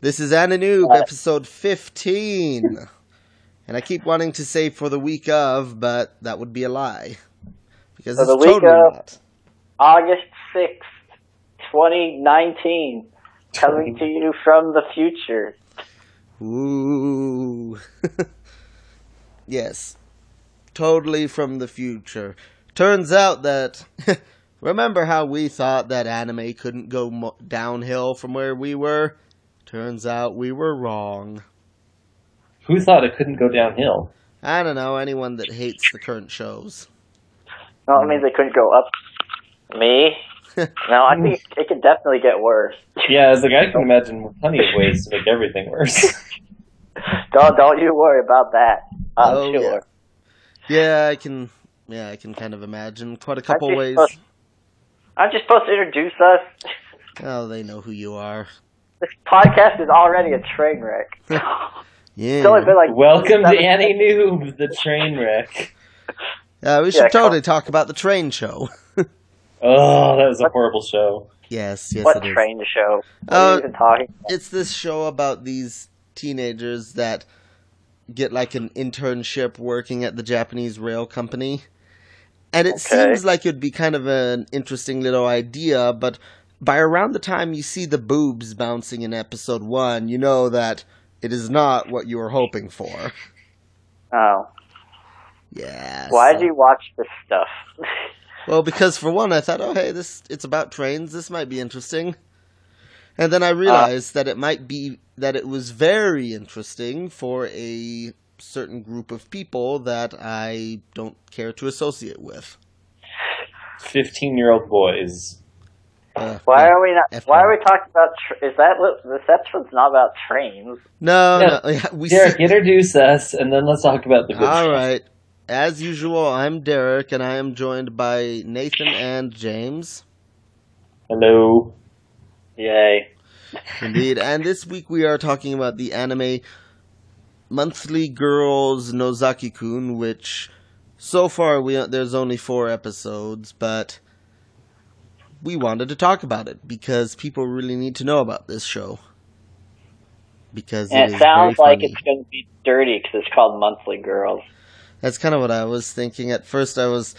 This is AniNoob, episode 15. And I keep wanting to say for the week of, but that would be a lie. Because For it's the week totally of- not. August 6th, 2019. Coming to you from the future. Ooh. yes. Totally from the future. Turns out that. remember how we thought that anime couldn't go mo- downhill from where we were? Turns out we were wrong. Who thought it couldn't go downhill? I don't know, anyone that hates the current shows. No, it means they couldn't go up. Me? No, I think it could definitely get worse. Yeah, as like I can imagine plenty of ways to make everything worse. Don't don't you worry about that. I'm Oh, sure. Yeah, I can. Yeah, I can kind of imagine quite a couple just ways. supposed- I'm just supposed to introduce us. Oh, they know who you are. This podcast is already a train wreck. Yeah. It's only been like Welcome to seven- AniNoob, the train wreck. Uh, we should Yeah, totally talk about the train show. Oh, that was a horrible show. yes, yes, What it is. train show? What Uh, are you even talking? about? It's this show about these teenagers that get like an internship working at the Japanese rail company. And it Okay. seems like it'd be kind of an interesting little idea, but by around the time you see the boobs bouncing in episode one, you know that it is not what you were hoping for. Oh, Yeah. why so- did you watch this stuff? Well, because for one, I thought, oh hey, this it's about trains. This might be interesting. And then I uh. realized that it might be that it was very interesting for a certain group of people that I don't care to associate with. 15 year old boys. Uh, Why yeah. are we not? F Why are we talking about? Tr- is that what this episode's not about trains? No, Yeah. no, we. Derek, introduce us, and then let's talk about the good All stuff. right. As usual, I'm Derek, and I am joined by Nathan and James. Hello. Yay! Indeed. And this week we are talking about the anime Monthly Girls Nozaki Kun, which so far we there's only four episodes, but we wanted to talk about it because people really need to know about this show. Because And it it is sounds very like funny. it's going to be dirty because it's called Monthly Girls. That's kind of what I was thinking. At first, I was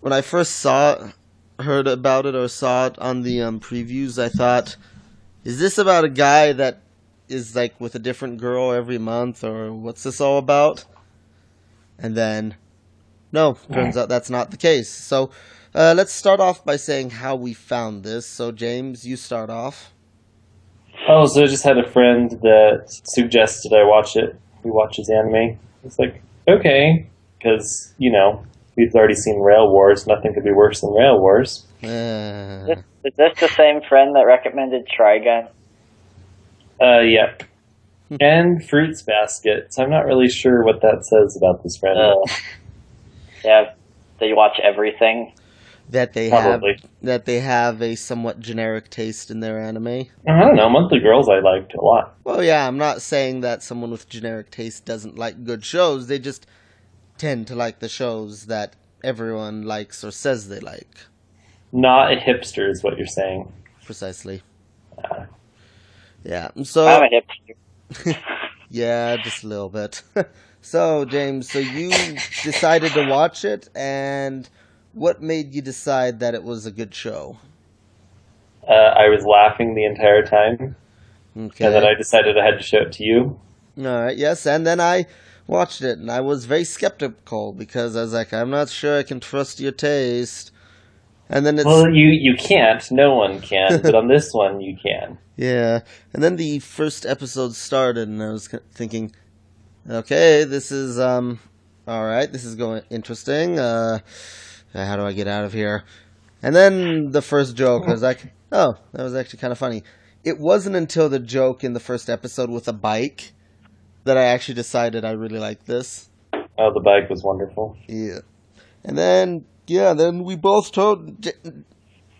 when I first saw heard about it or saw it on the um, previews. I thought, is this about a guy that is like with a different girl every month, or what's this all about? And then, no, turns out that's not the case. So, uh, let's start off by saying how we found this. So, James, you start off. Oh, so I just had a friend that suggested I watch it. He watches anime. It's like, okay, because, you know, we've already seen Rail Wars. Nothing could be worse than Rail Wars. Uh, This, is this the same friend that recommended Trigun? Uh, yep. and Fruits Basket. So I'm not really sure what that says about this friend. Uh, yeah, they watch everything. That they Probably. have that they have a somewhat generic taste in their anime. I don't know. Monthly Girls I liked a lot. Well, yeah, I'm not saying that someone with generic taste doesn't like good shows. They just tend to like the shows that everyone likes or says they like. Not a hipster is what you're saying. Precisely. Uh, Yeah. So I'm a hipster. yeah, just a little bit. so James, so you decided to watch it, and what made you decide that it was a good show? uh, I was laughing the entire time, Okay. and then I decided I had to show it to you. All right, yes, and then I watched it, and I was very skeptical because I was like, I'm not sure I can trust your taste. And then it's Well, you you can't. No one can. but on this one, you can. yeah, and then the first episode started, and I was thinking, okay, this is um, all right, this is going interesting. Uh, how do I get out of here? And then the first joke, I was like, oh, that was actually kind of funny. It wasn't until the joke in the first episode with a bike that I actually decided I really liked this. Oh, the bike was wonderful. Yeah. And then, yeah, then we both told J-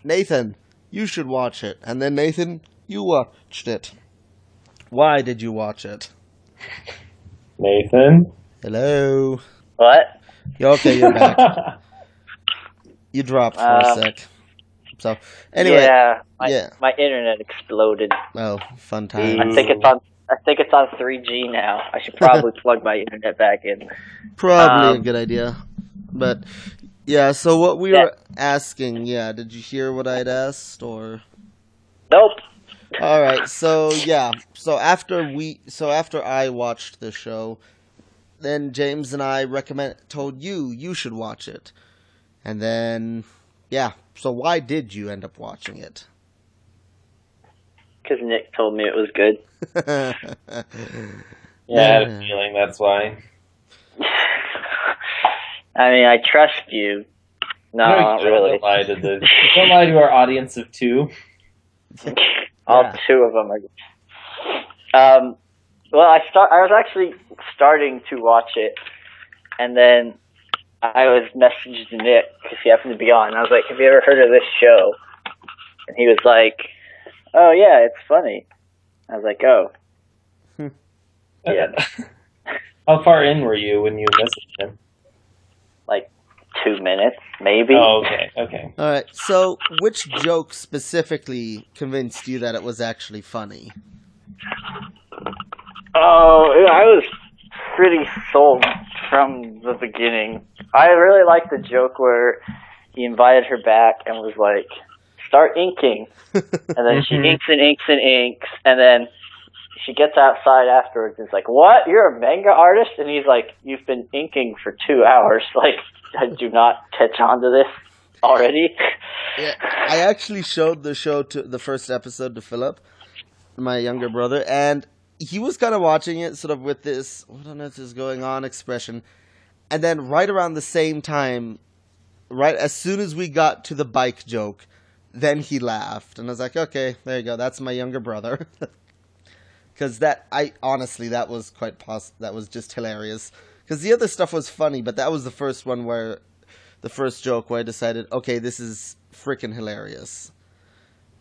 Nathan, you should watch it. And then, Nathan, you watched it. Why did you watch it? Nathan. Hello. What? Yeah, Okay, you're back. You dropped for a Uh, sec. So anyway, yeah, my, yeah. my internet exploded. oh, fun time. I think it's on. I think it's on 3G now. I should probably plug my internet back in. Probably a Um, good idea. But yeah, so what we Yeah. were asking, yeah, did you hear what I'd asked or Nope. All right. So yeah, so after we so after I watched the show, then James and I recommend told you you should watch it. And then yeah, so why did you end up watching it? Because Nick told me it was good. Yeah, I had a feeling that's why. I mean, I trust you. No, No, not you don't really. lie to the don't lie to our audience of two. All Yeah. two of them are. Um, well, I start. I was actually starting to watch it, and then I was messaged Nick because he happened to be on. I was like, "Have you ever heard of this show?" And he was like, "Oh yeah, it's funny." I was like, "Oh, hmm. Yeah. How far in were you when you messaged him? like two minutes, maybe." Oh, okay, okay. All right. So which joke specifically convinced you that it was actually funny? Oh, I was pretty sold from the beginning. I really like the joke where he invited her back and was like, "Start inking," and then she Mhm. inks and inks and inks, and then she gets outside afterwards and is like, "What? You're a manga artist?" And he's like, "You've been inking for two hours. Like, I do not catch on to this already." Yeah, I actually showed the show to the first episode to Philip, my younger brother, and he was kind of watching it sort of with this "what on earth is going on" expression, and then right around the same time, right as soon as we got to the bike joke, then he laughed, and I was like, "Okay, there you go. That's my younger brother." Because that, I honestly, that was quite pos- That was just hilarious. Because the other stuff was funny, but that was the first one where the first joke where I decided, okay, this is freaking hilarious.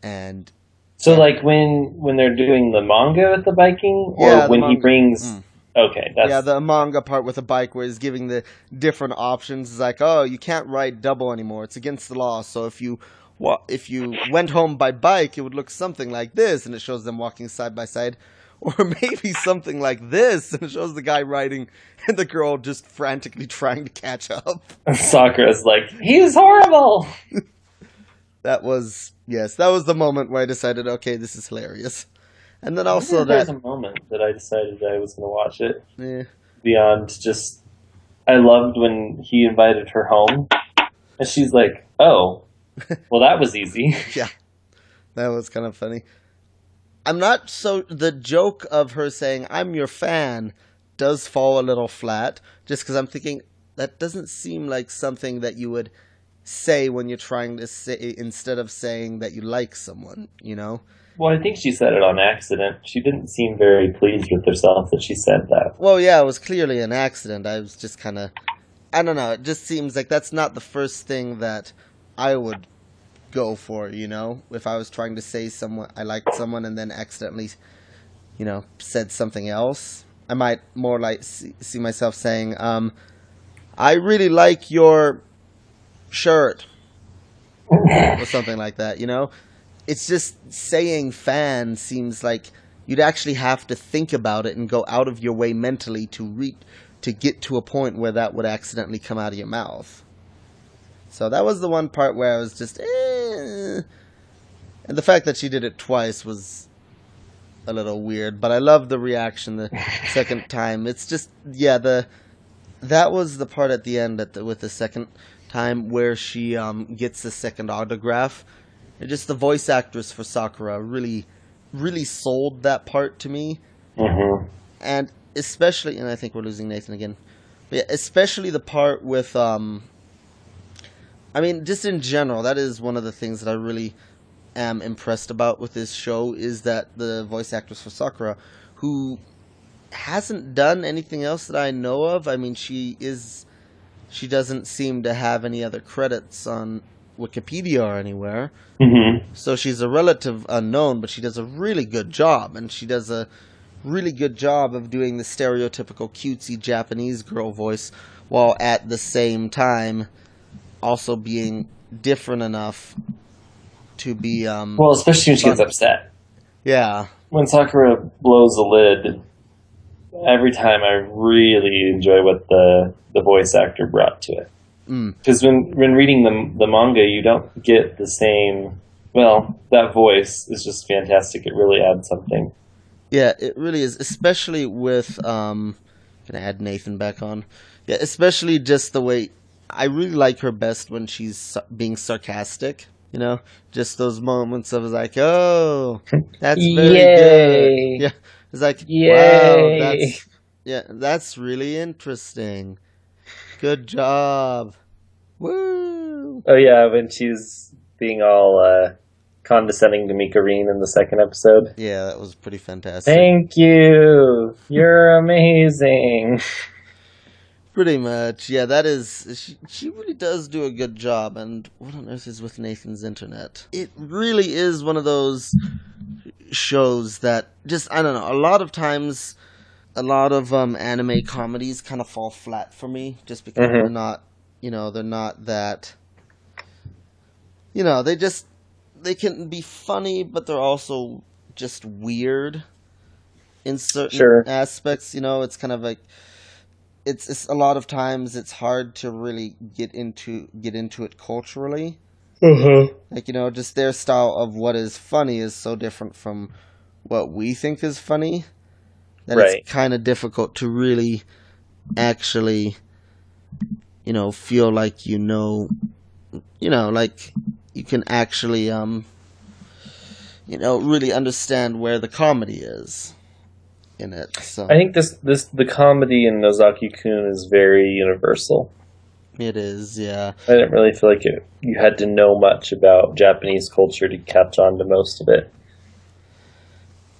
And So, like when when they're doing the manga with the biking, or Yeah, the when he brings. Mm. Okay, that's yeah, the manga part with the bike where he's giving the different options is like, oh, you can't ride double anymore; it's against the law. So if you wa- if you went home by bike, it would look something like this, and it shows them walking side by side, or maybe something like this, and it shows the guy riding and the girl just frantically trying to catch up. Sakura's like he's horrible. That was yes, that was the moment where I decided, okay, this is hilarious. And then also that, there's a moment that I decided I was going to watch it eh, beyond just. I loved when he invited her home, and she's like, "Oh, well, that was easy." yeah, that was kind of funny. I'm not so the joke of her saying "I'm your fan" does fall a little flat, just because I'm thinking that doesn't seem like something that you would say when you're trying to say instead of saying that you like someone, you know. Well, I think she said it on accident. She didn't seem very pleased with herself that she said that. Well, yeah, it was clearly an accident. I was just kind of, I don't know. It just seems like that's not the first thing that I would go for. You know, if I was trying to say someone I liked someone and then accidentally, you know, said something else, I might more like see, see myself saying, um, "I really like your shirt," or something like that. You know, it's just saying fan seems like you'd actually have to think about it and go out of your way mentally to re- to get to a point where that would accidentally come out of your mouth. So that was the one part where I was just, eh. and the fact that she did it twice was a little weird. But I love the reaction the second time. It's just, yeah, the that was the part at the end at the, with the second time where she um, gets the second autograph. And just the voice actress for Sakura really, really sold that part to me Mm-hmm. and especially and I think we're losing Nathan again. But yeah, especially the part with um I mean just in general that is one of the things that I really am impressed about with this show is that the voice actress for Sakura who hasn't done anything else that I know of. I mean she is she doesn't seem to have any other credits on Wikipedia or anywhere. Mm-hmm. So she's a relative unknown, but she does a really good job, and she does a really good job of doing the stereotypical cutesy Japanese girl voice, while at the same time also being different enough to be um Well, especially when she gets upset. yeah When Sakura blows the lid, every time I really enjoy what the the voice actor brought to it. Mm. Because when when reading the the manga, you don't get the same. Well, that voice is just fantastic. It really adds something. Yeah, it really is, especially with um can I add Nathan back on? Yeah, especially just the way I really like her best when she's being sarcastic, you know? Just those moments of like, "Oh, that's very Yay. good." Yeah. It's like, "Wow, that's yeah, that's really interesting. Good job." Woo! Oh yeah, when she's being all uh, condescending to Mikorin in the second episode. Yeah, that was pretty fantastic. Thank you. You're amazing. Pretty much, yeah. That is, she, she really does do a good job. And what on earth is with Nathan's internet? It really is one of those shows that just I don't know. A lot of times, a lot of um, anime comedies kind of fall flat for me, just because Mhm. they're not, you know, they're not that. You know, they just they can be funny, but they're also just weird in certain Sure. aspects. You know, it's kind of like it's, it's a lot of times it's hard to really get into get into it culturally. Uh-huh. Like you know, just their style of what is funny is so different from what we think is funny that Right. it's kind of difficult to really actually, you know, feel like you know, you know, like you can actually, um, you know, really understand where the comedy is in it. So I think this this the comedy in Nozaki Kun is very universal. It is, yeah. I didn't really feel like it, you had to know much about Japanese culture to catch on to most of it.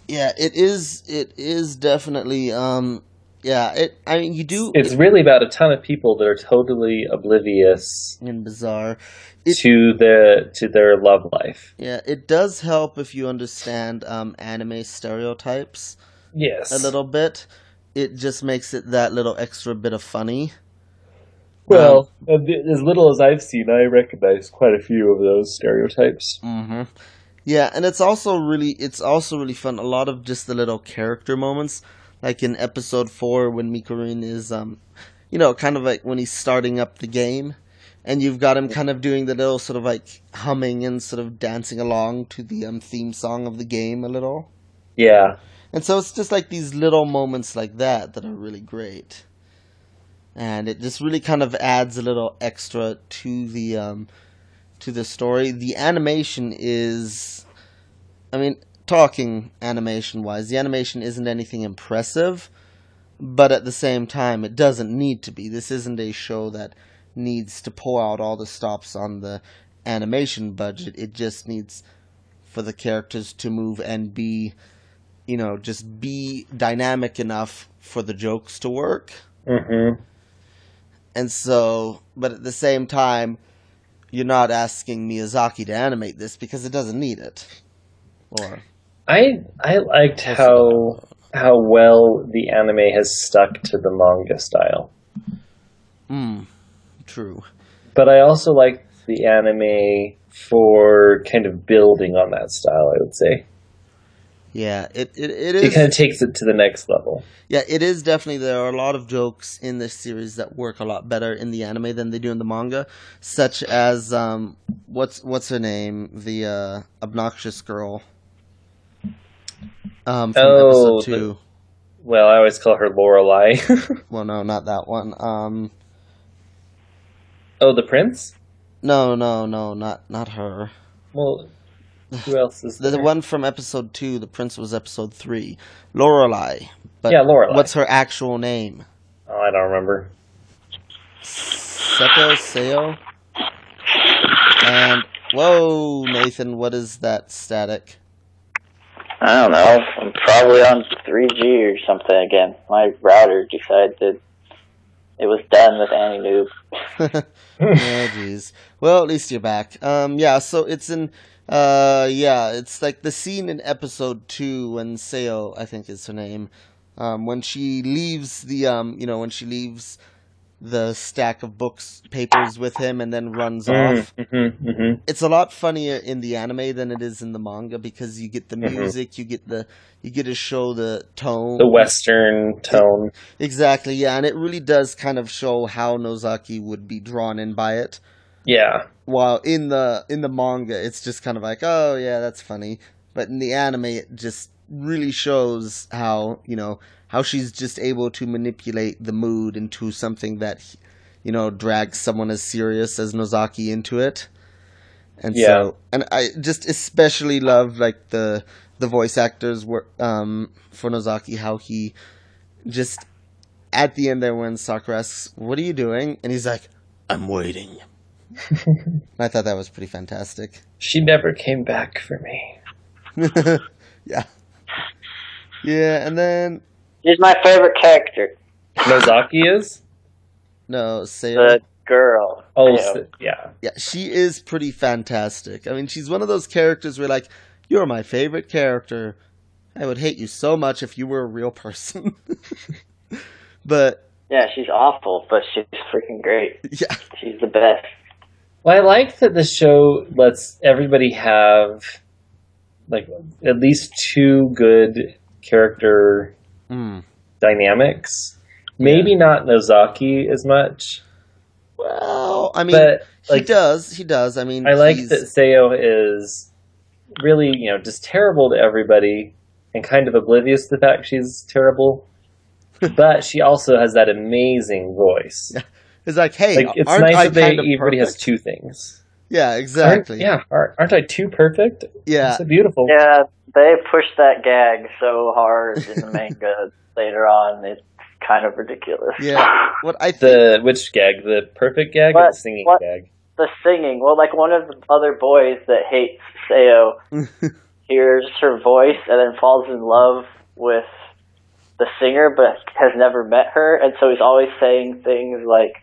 Yeah, it is. It is definitely. Um, yeah. It. I mean, you do. It's really about a ton of people that are totally oblivious and bizarre. It, to the to their love life. yeah, it does help if you understand um, anime stereotypes Yes, a little bit. It just makes it that little extra bit of funny. Well, uh, as little as I've seen, I recognize quite a few of those stereotypes. Mm-hmm. Yeah, and it's also really it's also really fun. A lot of just the little character moments, like in episode four when Mikorin is um, you know, kind of like when he's starting up the game, and you've got him kind of doing the little sort of like humming and sort of dancing along to the um theme song of the game a little. Yeah, And so it's just like these little moments like that that are really great. And it just really kind of adds a little extra to the um to the story. The animation is I mean, talking animation wise, the animation isn't anything impressive, but at the same time it doesn't need to be. This isn't a show that needs to pull out all the stops on the animation budget. It just needs for the characters to move and be you know, just be dynamic enough for the jokes to work. mm-hmm. And so, but at the same time, you're not asking Miyazaki to animate this because it doesn't need it. Or I I liked how how well the anime has stuck to the manga style, mm, true. but I also like the anime for kind of building on that style. I would say Yeah, it it, it is. it kind of takes it to the next level. Yeah, it is definitely. There are a lot of jokes in this series that work a lot better in the anime than they do in the manga, such as um, what's what's her name, the uh, obnoxious girl. Um, from Oh, episode the- Well, I always call her Lorelei. Well, no, not that one. Um, oh, the prince. no, no, no, not not her. Well, who else is The, there? the one from episode two. The prince was episode three. Lorelei. But Yeah, Lorelei. What's her actual name? Oh, I don't remember. Seto Seo. And whoa, Nathan, what is that static? I don't know. I'm probably on 3G or something again. My router decided that it was done with AniNoob. oh jeez. Well, at least you're back. Um, yeah. So it's in. Uh, yeah. It's like the scene in episode two when Seo, I think is her name, um, when she leaves the um, you know, when she leaves the stack of books papers with him and then runs Mm, off. mhm, mhm. It's a lot funnier in the anime than it is in the manga because you get the Mhm. music, you get the you get to show the tone. The Western tone. Exactly, yeah, and it really does kind of show how Nozaki would be drawn in by it. Yeah. While in the in the manga, it's just kind of like, oh yeah, that's funny. But in the anime, it just really shows how you know how she's just able to manipulate the mood into something that you know drags someone as serious as Nozaki into it. And Yeah. so, and I just especially love like the the voice actors were um for Nozaki how he just at the end there when Sakura asks, "What are you doing?" and he's like, "I'm waiting." I thought that was pretty fantastic. She never came back for me. yeah. Yeah, and then She's my favorite character. Nozaki is? no, Seo. The girl. Oh, you yeah. yeah, she is pretty fantastic. I mean, she's one of those characters where like, you're my favorite character. I would hate you so much if you were a real person. but yeah, she's awful, but she's freaking great. yeah, She's the best. Well, I like that the show lets everybody have like at least two good character mm. dynamics. Maybe not Nozaki as much, well, I mean, but he does, he does. I mean, I like he's- that Seo is really, you know, just terrible to everybody and kind of oblivious to the fact she's terrible. but she also has that amazing voice. It's like, hey, Like it's aren't nice I that they, kind of everybody has two things. Yeah, Aren't- exactly. yeah, aren't, aren't I too perfect? yeah. so beautiful. Yeah, they pushed that gag so hard in the manga later on. It's kind of ridiculous. Yeah. What I think The which gag? The perfect gag or the singing what- gag? the singing. Well, like one of the other boys that hates Seo hears her voice and then falls in love with the singer, but has never met her, and so he's always saying things like,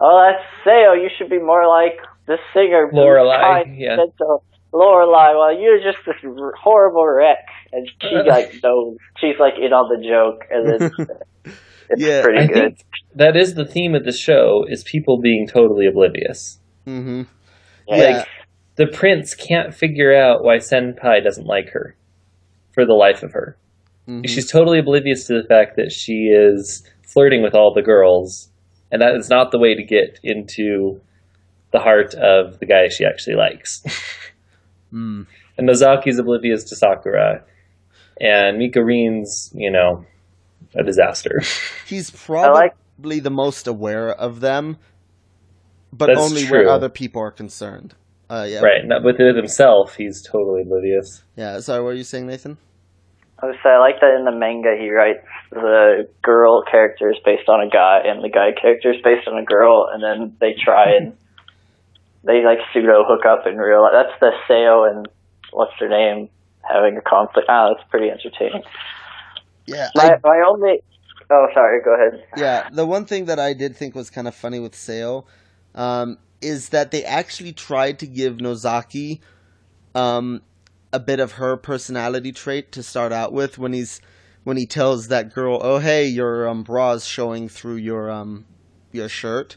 "Oh, that's Seo. You should be more like the singer, who's Lorelei, kind, yeah. gentle. Lorelei. Well, you're just this r- horrible wreck." And she like knows. She's like in on the joke, and then it's Yeah, pretty I good. think that is the theme of the show: is people being totally oblivious. Mm hmm Yeah. Yeah. The prince can't figure out why Senpai doesn't like her for the life of her. hmm She's totally oblivious to the fact that she is flirting with all the girls, and that is not the way to get into the heart of the guy she actually likes. Mm. and Nozaki's oblivious to Sakura, and Mikorin's, you know, a disaster. He's like- probably the most aware of them, but That's only where other people are concerned. Uh, yeah. right, not with with himself, he's totally oblivious. Yeah. Sorry, what were you saying, Nathan? I would say I like that in the manga he writes the girl characters based on a guy and the guy characters based on a girl, and then they try and they like pseudo hook up in real life. That's the Seo and what's her name having a conflict. Ah, that's pretty entertaining. Yeah. My I, my only oh sorry, go ahead. yeah. The one thing that I did think was kind of funny with Seo um, is that they actually tried to give Nozaki um, a bit of her personality trait to start out with when he's when he tells that girl, "Oh, hey, your um, bra's showing through your um your shirt."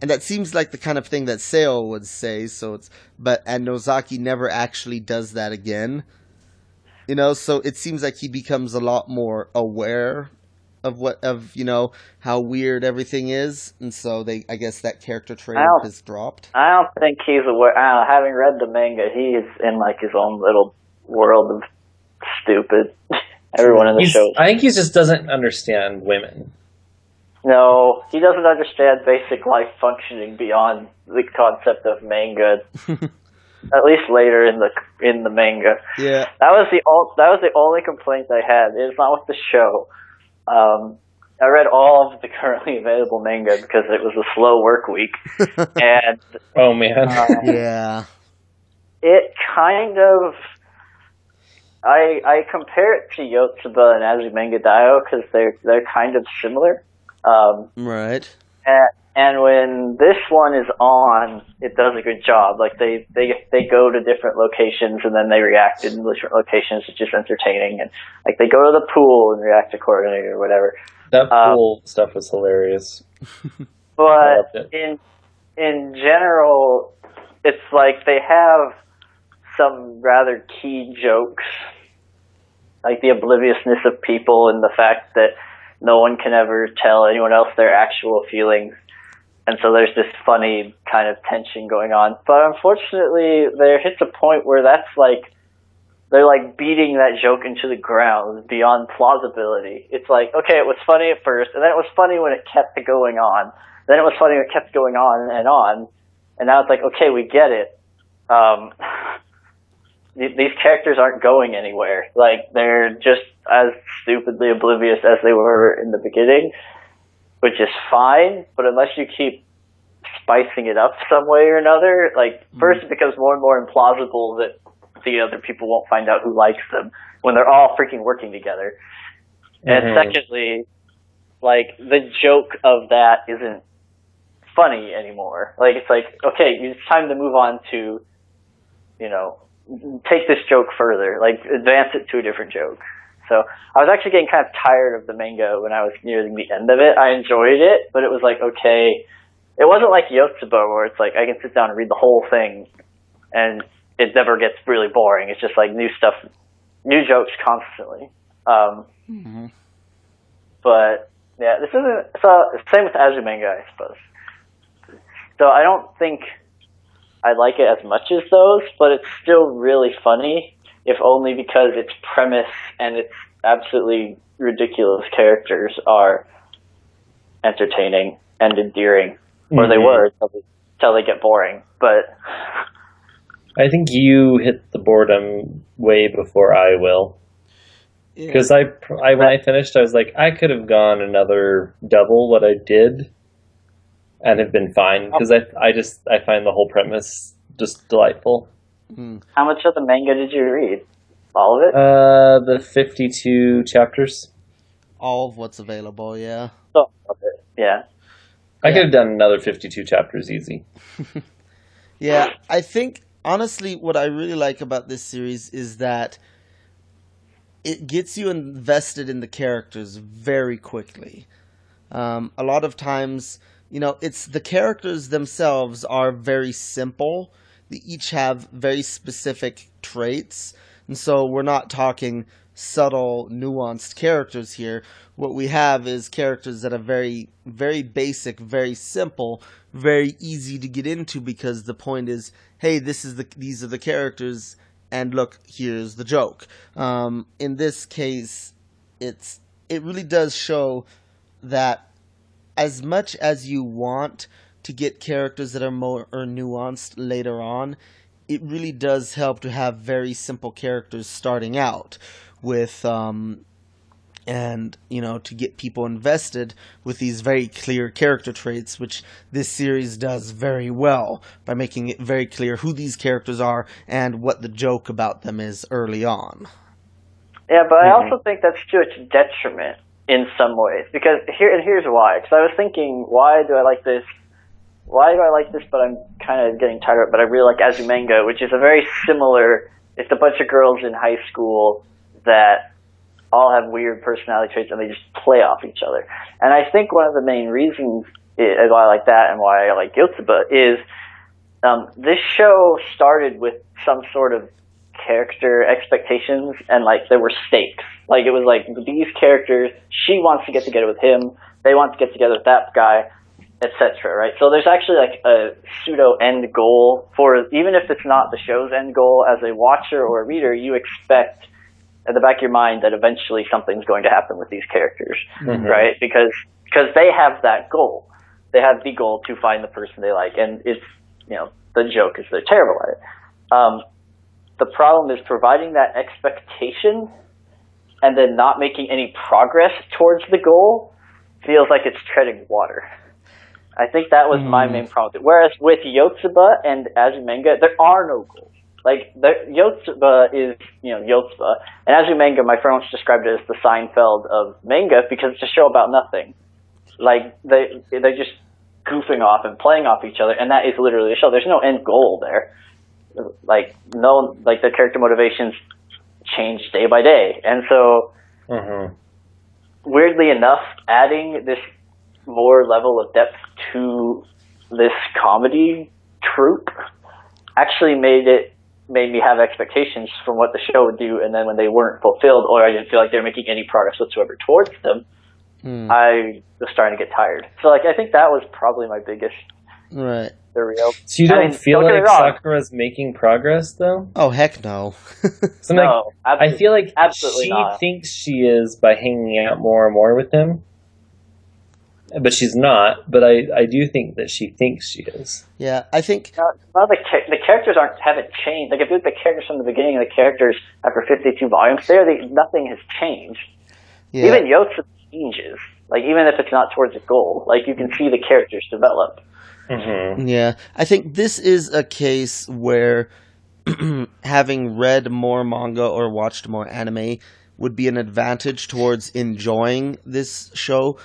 And that seems like the kind of thing that Seo would say. So it's but and Nozaki never actually does that again. You know, so it seems like he becomes a lot more aware of what of you know how weird everything is, and so they I guess that character trait Ow. is dropped. I don't think he's aware. I don't having read the manga, he is in like his own little world of stupid. Everyone in the He's, show I think he just doesn't understand women. No, he doesn't understand basic life functioning beyond the concept of manga. At least later in the in the manga, Yeah, that was the ol- that was the only complaint I had. It's not with the show. Um, I read all of the currently available manga because it was a slow work week, and Oh man, uh, yeah, it kind of. I I compare it to Yotsuba and Azumanga Daioh because they're they're kind of similar. Um, right. And, and when this one is on, it does a good job. Like they, they, they go to different locations and then they react in different locations. It's just entertaining. And like they go to the pool and react accordingly or whatever. that uh, pool stuff was hilarious. but in in general, it's like they have some rather key jokes, like the obliviousness of people and the fact that no one can ever tell anyone else their actual feelings. And so there's this funny kind of tension going on. But unfortunately, there hits a point where that's like, they're like beating that joke into the ground beyond plausibility. It's like, okay, it was funny at first, and then it was funny when it kept going on. Then it was funny when it kept going on and on. And now it's like, okay, we get it. Um, these characters aren't going anywhere. Like, they're just as stupidly oblivious as they were in the beginning, which is fine, but unless you keep spicing it up some way or another, like, first it becomes more and more implausible that the other people won't find out who likes them when they're all freaking working together. And Mhm. secondly, like, the joke of that isn't funny anymore. Like, it's like, okay, it's time to move on to, you know, take this joke further, like, advance it to a different joke. So I was actually getting kind of tired of the manga when I was nearing the end of it. I enjoyed it, but it was like, okay, it wasn't like Yotsuba where it's like I can sit down and read the whole thing and it never gets really boring. It's just like new stuff, new jokes constantly. Um, Mhm. but yeah, this isn't so same with Azumanga, I suppose. So I don't think I like it as much as those, but it's still really funny, if only because its premise and its absolutely ridiculous characters are entertaining and endearing, or they Mhm. were until they, until they get boring. But I think you hit the boredom way before I will. Yeah. Because I, I, when I finished, I was like, I could have gone another double what I did, and have been fine. Because I, I just, I find the whole premise just delightful. Mm. how much of the manga did you read? All of it? Uh, the fifty-two chapters. All of what's available, yeah. Some of. Yeah. I Yeah. could have done another fifty-two chapters easy. Yeah, I think honestly, what I really like about this series is that it gets you invested in the characters very quickly. Um, a lot of times, you know, it's the characters themselves are very simple. They each have very specific traits, and so we're not talking subtle, nuanced characters here. What we have is characters that are very, very basic, very simple, very easy to get into because the point is, hey, this is the these are the characters, and look, here's the joke. Um, in this case, it's it really does show that as much as you want to get characters that are more or nuanced later on, it really does help to have very simple characters starting out with um, and you know to get people invested with these very clear character traits which this series does very well by making it very clear who these characters are and what the joke about them is early on Yeah, but I Mhm. also think that's to its detriment in some ways because here and here's why. Because I was thinking, why do I like this? Why do I like this? But I'm kind of getting tired of it. But I really like Azumanga, which is a very similar. It's a bunch of girls in high school that all have weird personality traits and they just play off each other. And I think one of the main reasons i why I like that and why I like Yotsuba is um, this show started with some sort of character expectations and like there were stakes. Like it was like these characters, she wants to get together with him, they want to get together with that guy, etc. Right? So there's actually like a pseudo end goal for even if it's not the show's end goal. As a watcher or a reader, you expect at the back of your mind that eventually something's going to happen with these characters, Mhm. right? Because because they have that goal. They have the goal to find the person they like, and it's you know the joke is they're terrible at it. Um, the problem is providing that expectation and then not making any progress towards the goal feels like it's treading water. I think that was my Hmm. main problem. Whereas with Yotsuba and Azumanga, there are no goals. Like the Yotsuba is, you know, Yotsuba, and Azumanga, my friend once described it as the Seinfeld of manga because it's a show about nothing. Like they they're just goofing off and playing off each other, and that is literally the show. There's no end goal there. Like no, like the character motivations change day by day, and so Mhm. weirdly enough, adding this more level of depth to this comedy troupe actually made it made me have expectations from what the show would do, and then when they weren't fulfilled, or I didn't feel like they were making any progress whatsoever towards them, Hmm. I was starting to get tired. So like I think that was probably my biggest Right. the real. So you I don't mean, feel don't like wrong. Sakura's making progress though? Oh heck no. So I'm like, no, I feel like absolutely she not. thinks she is by hanging out more and more with him. But she's not, but I, I do think that she thinks she is. yeah, I think No, no, the cha- the characters aren't haven't changed. Like if you look at the characters from the beginning of the characters after fifty two volumes, there they, nothing has changed. yeah. Even Yotsu changes. Like even if it's not towards a goal, like you can see the characters develop. hmm Yeah, I think this is a case where having read more manga or watched more anime would be an advantage towards enjoying this show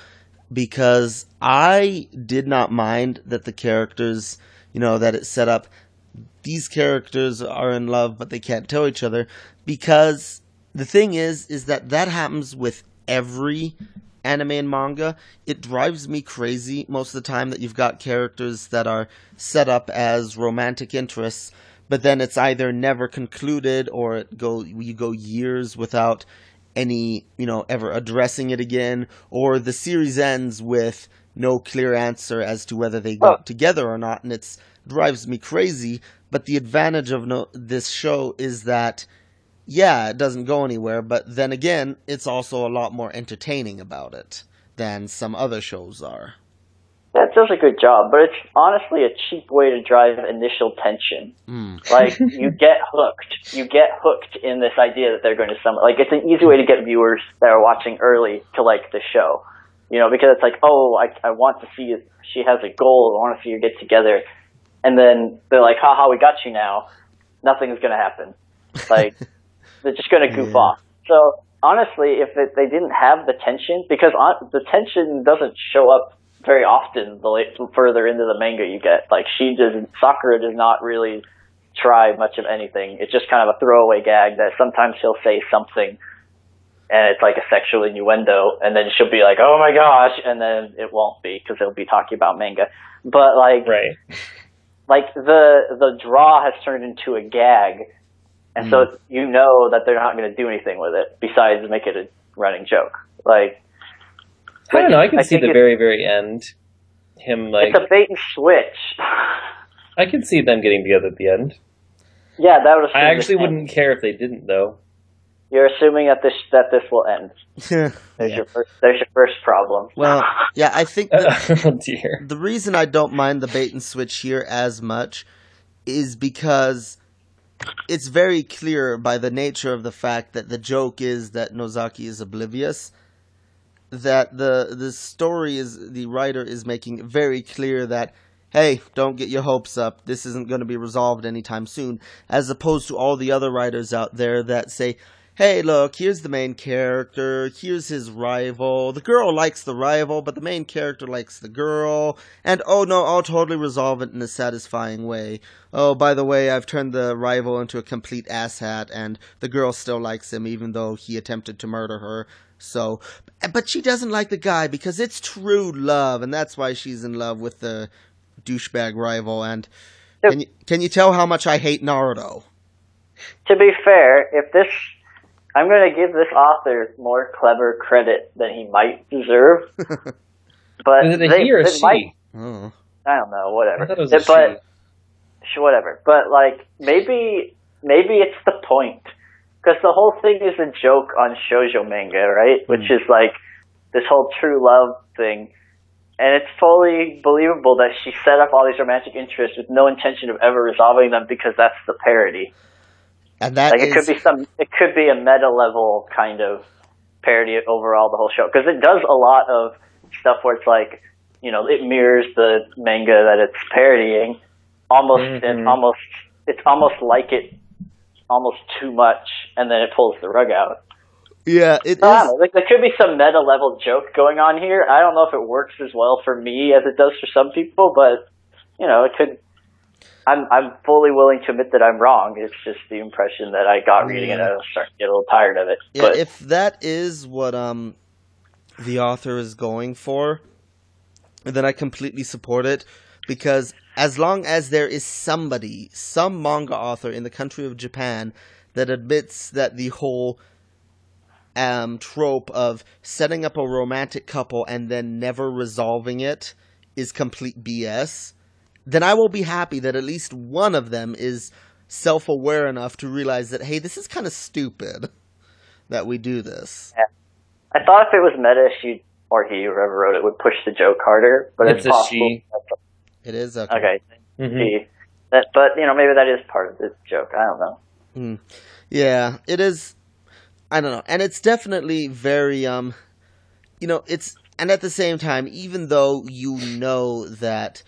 because I did not mind that the characters, you know, that it set up these characters are in love but they can't tell each other because the thing is is that that happens with every anime and manga. It drives me crazy most of the time that you've got characters that are set up as romantic interests but then it's either never concluded or it go you go years without any you know ever addressing it again or the series ends with no clear answer as to whether they got Oh. together or not and it's drives me crazy but the advantage of no, this show is that yeah it doesn't go anywhere but then again it's also a lot more entertaining about it than some other shows are That does a good job, but it's honestly a cheap way to drive initial tension. Hmm. Like you get hooked, you get hooked in this idea that they're going to summon. Like it's an easy way to get viewers that are watching early to like the show, you know, because it's like, oh, I I want to see it. She has a goal. I want to see her get together, and then they're like, haha, we got you now. Nothing's gonna happen. Like they're just gonna goof Yeah. off. So honestly, if it, they didn't have the tension, because on, the tension doesn't show up very often the late, further into the manga you get. Like she doesn't, Sakura does not really try much of anything. It's just kind of a throwaway gag that sometimes she'll say something and it's like a sexual innuendo and then she'll be like, oh my gosh, and then it won't be because they'll be talking about manga. But like, Right. like the the draw has turned into a gag, and so hmm. you know that they're not going to do anything with it besides make it a running joke. Like I don't know. I can I see the very, very end. Him like it's a bait and switch. I can see them getting together at the end. yeah, that would. I actually wouldn't ends. care if they didn't though. You're assuming that this that this will end. There's Yeah. your first. There's your first problem. well yeah i think that oh dear. the reason I don't mind the bait and switch here as much is because it's very clear by the nature of the fact that the joke is that Nozaki is oblivious. That the the story is the writer is making very clear that hey, don't get your hopes up. This isn't going to be resolved anytime soon. As opposed to all the other writers out there that say, hey, look, here's the main character, here's his rival. The girl likes the rival, but the main character likes the girl. And oh no, I'll totally resolve it in a satisfying way. Oh, by the way, I've turned the rival into a complete asshat, and the girl still likes him even though he attempted to murder her. So, but she doesn't like the guy because it's true love, and that's why she's in love with the douchebag rival. And can you, can you tell how much I hate Naruto? To be fair, if this, I'm going to give this author more clever credit than he might deserve. but Is it a they, he or they she? might Oh. I don't know, whatever. I thought it was a but sh- whatever. But like maybe maybe it's the point because the whole thing is a joke on shoujo manga, right? Which is like this whole true love thing. And it's fully believable that she set up all these romantic interests with no intention of ever resolving them because that's the parody. And that Like it is- could be some, it could be a meta level kind of parody overall the whole show because it does a lot of stuff where it's like, you know, it mirrors the manga that it's parodying. Almost, Mhm. it's almost, it's almost like it, almost too much, and then it pulls the rug out. yeah, it don't is. know, like there could be some meta level joke going on here. I don't know if it works as well for me as it does for some people, but you know, it could. I'm I'm fully willing to admit that I'm wrong. It's just the impression that I got reading it. Yeah. I was starting to get a little tired of it. Yeah, but if that is what um the author is going for, then I completely support it because as long as there is somebody, some manga author in the country of Japan that admits that the whole um, trope of setting up a romantic couple and then never resolving it is complete BS, then I will be happy that at least one of them is self aware enough to realize that, hey, this is kind of stupid that we do this. I thought if it was meta, she or he, whoever wrote it, would push the joke harder, but it's, It's a possible. she. It is okay. Okay, Mhm. That, but you know, maybe that is part of the joke. I don't know. Yeah, it is. I don't know, and it's definitely very um, you know, it's and at the same time, even though you know that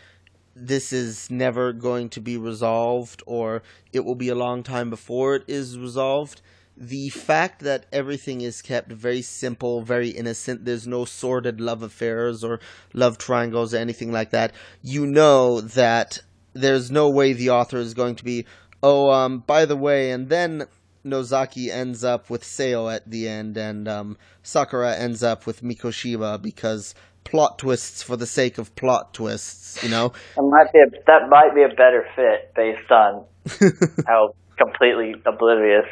this is never going to be resolved, or it will be a long time before it is resolved. The fact that everything is kept very simple, very innocent, there's no sordid love affairs or love triangles or anything like that, you know that there's no way the author is going to be, oh, um, by the way, and then Nozaki ends up with Seo at the end, and um, Sakura ends up with Mikoshiba because plot twists for the sake of plot twists, you know? That might be a, that might be a better fit based on how completely oblivious.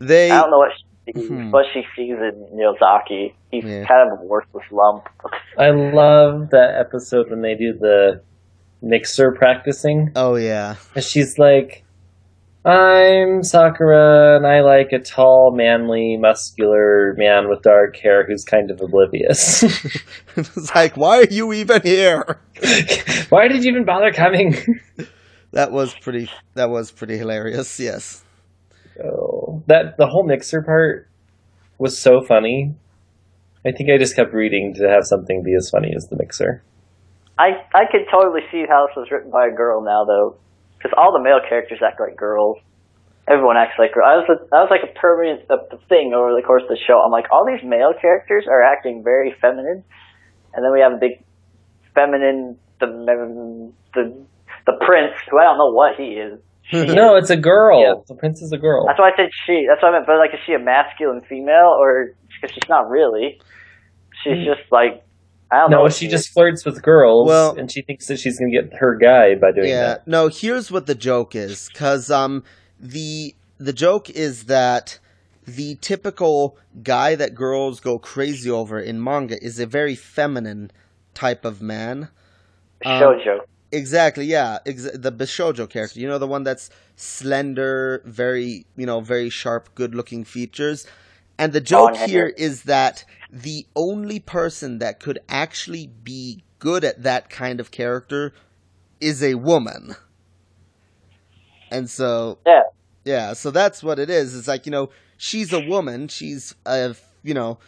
They. I don't know what she sees, Hmm. what she sees in Miyazaki. He's Yeah. kind of a worthless lump. I love that episode when they do the mixer practicing. Oh, yeah. And she's like, I'm Sakura, and I like a tall, manly, muscular man with dark hair who's kind of oblivious. it's like, why are you even here? Why did you even bother coming? That was pretty. That was pretty hilarious. Yes. Oh, that the whole mixer part was so funny. I think I just kept reading to have something be as funny as the mixer. I I could totally see how this was written by a girl now though, because all the male characters act like girls. Everyone acts like girls. I was a, that was like a permanent thing over the course of the show. I'm like, all these male characters are acting very feminine, and then we have a big feminine the the the prince who I don't know what he is. She No, it's a girl. Yeah. The prince is a girl. That's why I said she. That's what I meant. But like, is she a masculine female or because she's not really? She's just like I don't know. No, what she is. just flirts with girls, Well- and she thinks that she's gonna get her guy by doing Yeah. that. No. Here's what the joke is, because um the the joke is that the typical guy that girls go crazy over in manga is a very feminine type of man. um, shoujo. Exactly, yeah. Ex- the Bishojo character, you know, the one that's slender, very, you know, very sharp, good looking features. And the joke here is that the only person that could actually be good at that kind of character is a woman. And so, Yeah. yeah, so that's what it is. It's like, you know, she's a woman. She's a, you know,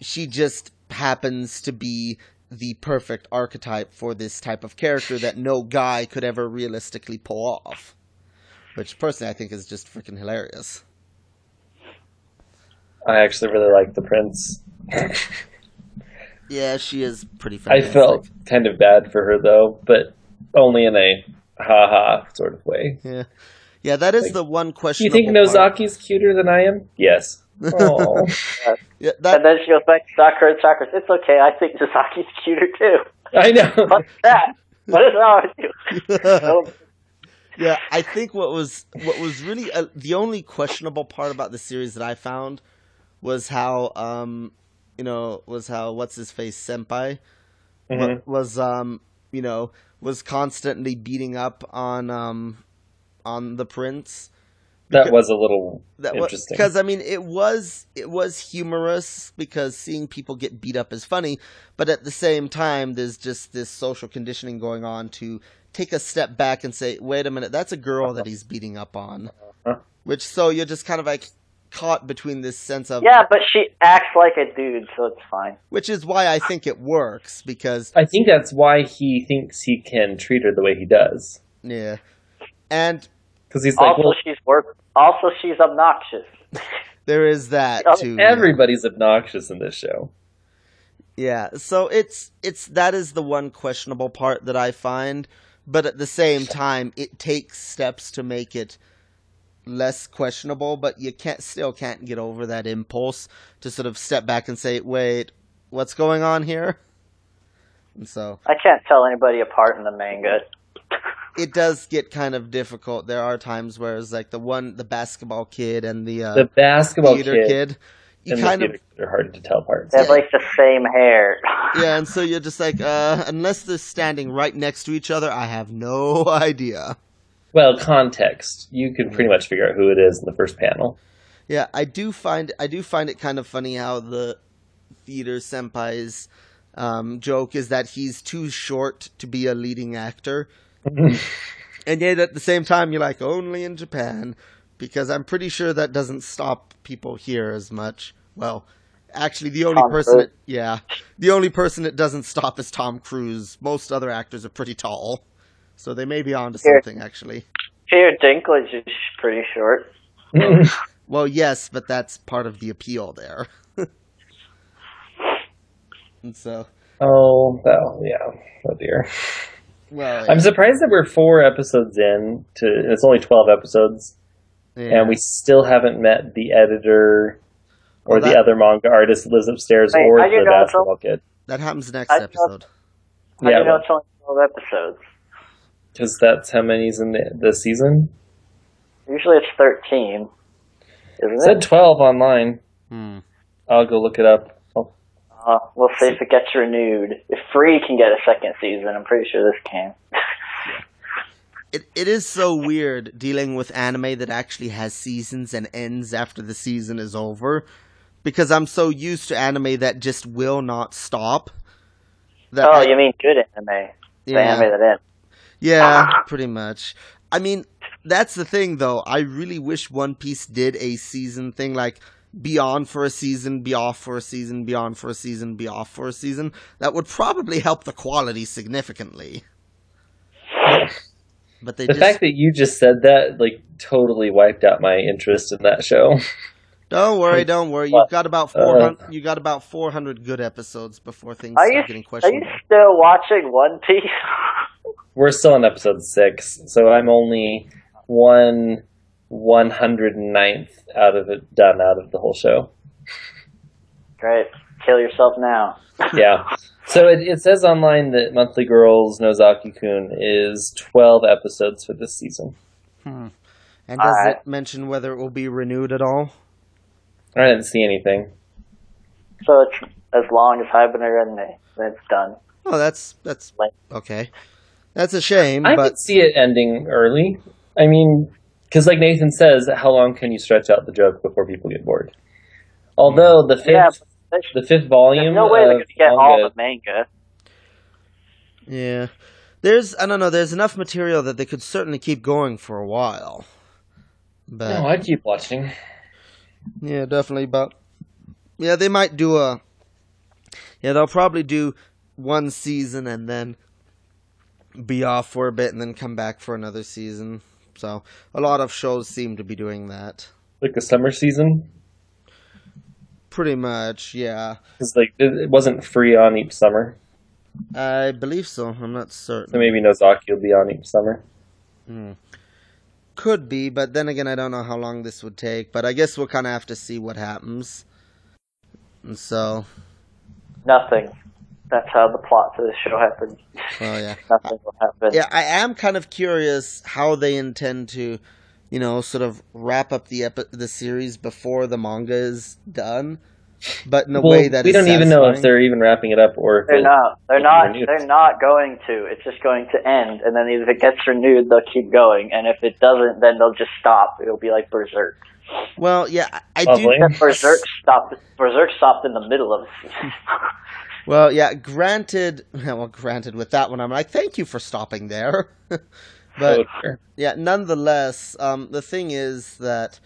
she just happens to be the perfect archetype for this type of character that no guy could ever realistically pull off. Which personally I think is just freaking hilarious. I actually really like the prince. Yeah, she is pretty fantastic. I felt kind of bad for her though, but only in a ha ha sort of way. Yeah. Yeah, that is Like, the one question. Do you think Nozaki's cuter than I am? Yes. Oh. Yeah, that and then she goes back to Sakura and Sakura. says, It's okay. I think Sasaki's cuter too. I know. What's that? What is wrong with you? Yeah, I think what was what was really uh, the only questionable part about the series that I found was how um you know was how what's his face senpai Mhm. wa- was um you know was constantly beating up on um on the prince That was a little that was interesting. because I mean it was it was humorous because seeing people get beat up is funny, but at the same time there's just this social conditioning going on to take a step back and say, wait a minute, that's a girl that he's beating up on, Uh-huh. which so you're just kind of like caught between this sense of yeah, but she acts like a dude, so it's fine. which is why I think it works because I think that's why he thinks he can treat her the way he does. yeah, and Because he's like, also, well, she's work. Also, she's obnoxious. there is that too. everybody's obnoxious in this show. Yeah, so it's it's that is the one questionable part that I find, but at the same time it takes steps to make it less questionable, but you can't still can't get over that impulse to sort of step back and say, "Wait, what's going on here?" And so I can't tell anybody apart in the manga. it does get kind of difficult. There are times where it's like the one, the basketball kid and the, uh, The basketball theater kid, kid. You and kind the of theater kid are hard to tell apart. They have like the same hair. yeah, and so you're just like, uh, unless they're standing right next to each other, I have no idea. Well, context. You can pretty much figure out who it is in the first panel. Yeah, I do find I do find it kind of funny how the theater senpai's um, joke is that he's too short to be a leading actor, and yet at the same time you're like only in Japan, because I'm pretty sure that doesn't stop people here as much. Well, actually, the only Tom person, Cruise. it, yeah, the only person it doesn't stop is Tom Cruise. Most other actors are pretty tall, so they may be onto Here. something actually. Peter Dinklage is pretty short. Well, yes, but that's part of the appeal there. and so, oh, well, yeah. Oh dear. Well, I'm surprised that we're four episodes in to. It's only twelve episodes, yeah. and we still haven't met the editor or Well, the other manga artist that lives upstairs Wait, or how the know it's basketball kid. that happens next I episode. How do Yeah, you know it's only 12 episodes? because that's how many's in the, the season. Usually it's 13. Isn't It said it? twelve online. Hmm. I'll go look it up. Uh, we'll see if it gets renewed. If Free can get a second season, I'm pretty sure this can. It it is so weird dealing with anime that actually has seasons and ends after the season is over, because I'm so used to anime that just will not stop. That oh, I- you mean good anime? The yeah. anime that ends. Yeah, pretty much. I mean, that's the thing, though. I really wish One Piece did a season thing, like be on for a season, be off for a season, be on for a season, be off for a season. That would probably help the quality significantly. But they the just fact that you just said that like totally wiped out my interest in that show. don't worry, don't worry. You've got about Uh, four hundred. You got about four hundred good episodes before things Are start you, getting questioned. are you still watching One Piece? We're still on episode six, so I'm only one one hundred ninth out of it done out of the whole show. Great. Kill yourself now. Yeah. So it, it says online that Monthly Girls Nozaki Kun is twelve episodes for this season. Hmm. And does Alright. it mention whether it will be renewed at all? I didn't see anything. So it's as long as Hibernate and then it's done. Oh, that's that's Like- okay. That's a shame, I but could see it ending early. I mean, because like Nathan says, how long can you stretch out the joke before people get bored? Although the fifth, Yeah, but there's, the fifth volume no way they're going to get all the manga. Yeah. There's I don't know, there's enough material that they could certainly keep going for a while. But oh, No, I'd keep watching. yeah, definitely but yeah, they might do a Yeah, they'll probably do one season and then be off for a bit and then come back for another season. So, a lot of shows seem to be doing that. Like the summer season, Pretty much, yeah. because like it it wasn't free on each summer, I believe so. I'm not certain. so maybe Nozaki will be on each summer. Hmm. Could be, but then again, I don't know how long this would take. But I guess we'll kind of have to see what happens. And so, Nothing. That's how the plot to the show happens. well, yeah, Nothing will happen. yeah. I am kind of curious how they intend to, you know, sort of wrap up the epi- the series before the manga is done, but in a Well, way that we is don't even know if they're even wrapping it up or if They're not. They're not. renewed. They're not going to. It's just going to end, and then if it gets renewed, they'll keep going. And if it doesn't, then they'll just stop. It'll be like Berserk. Well, yeah, I, I Lovely. do. Berserk stopped. Berserk stopped in the middle of the season. Well, yeah. Granted, well, granted. With that one, I'm like, thank you for stopping there. but Oh. Yeah, nonetheless, um, the thing is that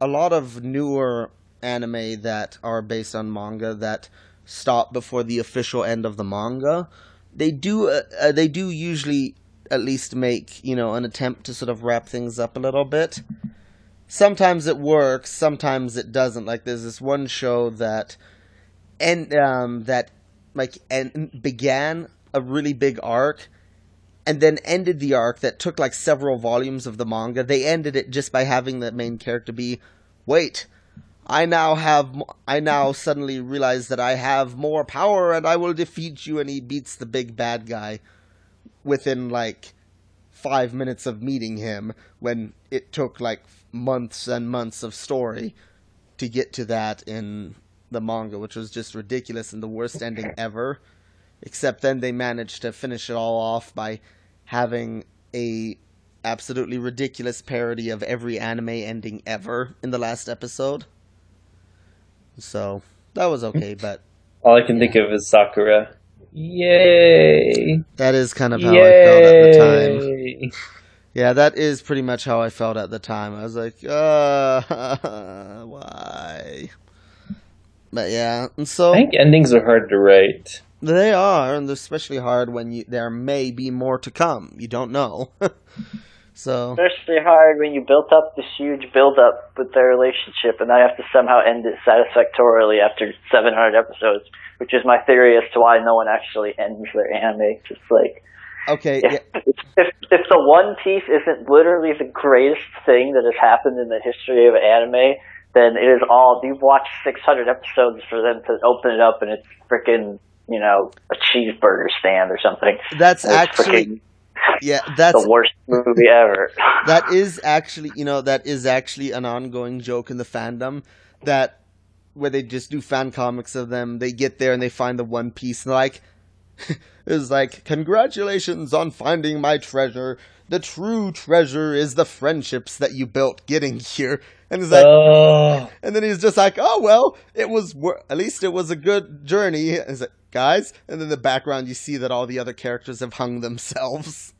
a lot of newer anime that are based on manga that stop before the official end of the manga, they do uh, uh, they do usually at least make you know an attempt to sort of wrap things up a little bit. Sometimes it works, sometimes it doesn't. Like there's this one show that and um, that like and began a really big arc and then ended the arc that took like several volumes of the manga. They ended it just by having the main character be, wait, I now have I now suddenly realize that I have more power and I will defeat you and he beats the big bad guy within like 5 minutes of meeting him when it took like months and months of story to get to that in the manga which was just ridiculous and the worst ending ever except then they managed to finish it all off by having a absolutely ridiculous parody of every anime ending ever in the last episode. So that was okay, but All I can think of is Sakura. Yay! that is kind of how I felt at the time. Yeah, that is pretty much how I felt at the time. I was like, uh, why? But yeah, and so I think endings are hard to write. they are, and especially hard when you there may be more to come. You don't know. so Especially hard when you built up this huge build up with their relationship and now you have to somehow end it satisfactorily after 700 episodes, which is my theory as to why no one actually ends their anime. It's like, okay, if, yeah, if, if the One Piece isn't literally the greatest thing that has happened in the history of anime, then it is all, you've watched 600 episodes for them to open it up and it's freaking, you know, a cheeseburger stand or something. that's it's actually yeah, that's the worst movie ever. that is actually you know that is actually an ongoing joke in the fandom that where they just do fan comics of them they get there and they find the one piece and like it's like congratulations on finding my treasure the true treasure is the friendships that you built getting here and it's like Oh, and then he's just like oh well it was wor- at least it was a good journey and it's like guys and then the background you see that all the other characters have hung themselves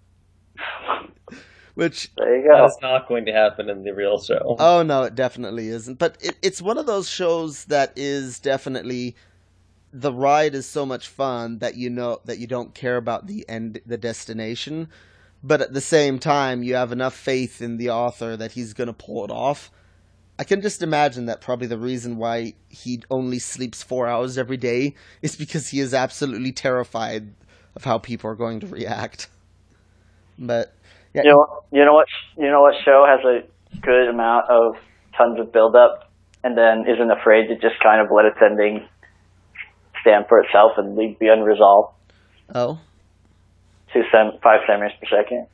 which There you go. is not going to happen in the real show. Oh no, it definitely isn't. But it, it's one of those shows that is definitely the ride is so much fun that you know that you don't care about the end, the destination. But at the same time, you have enough faith in the author that he's going to pull it off. I can just imagine that probably the reason why he only sleeps four hours every day is because he is absolutely terrified of how people are going to react. But yeah, You know, you know what? You know what show has a good amount of tons of build up, and then isn't afraid to just kind of let its ending stand for itself and leave be unresolved. oh, Two cent, five centimeters per second.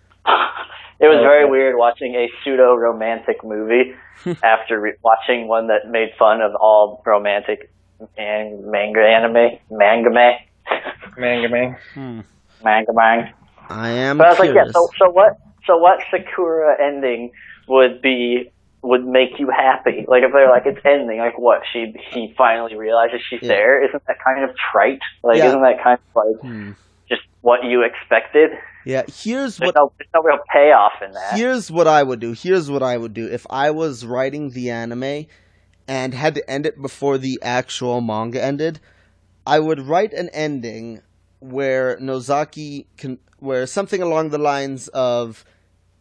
It was very weird watching a pseudo romantic movie after re- watching one that made fun of all romantic and manga anime, manga man, Manga man. hmm. manga man. I am But I was like, yeah. So, so what? So what Sakura ending would be would make you happy? Like if they're like it's ending, like what? She he finally realizes she's Yeah. there. Isn't that kind of trite? Like Yeah. isn't that kind of like Hmm. Just what you expected? Yeah, here's There's what no there's no real payoff in that. here's what I would do. Here's what I would do if I was writing the anime and had to end it before the actual manga ended. I would write an ending where Nozaki can, where something along the lines of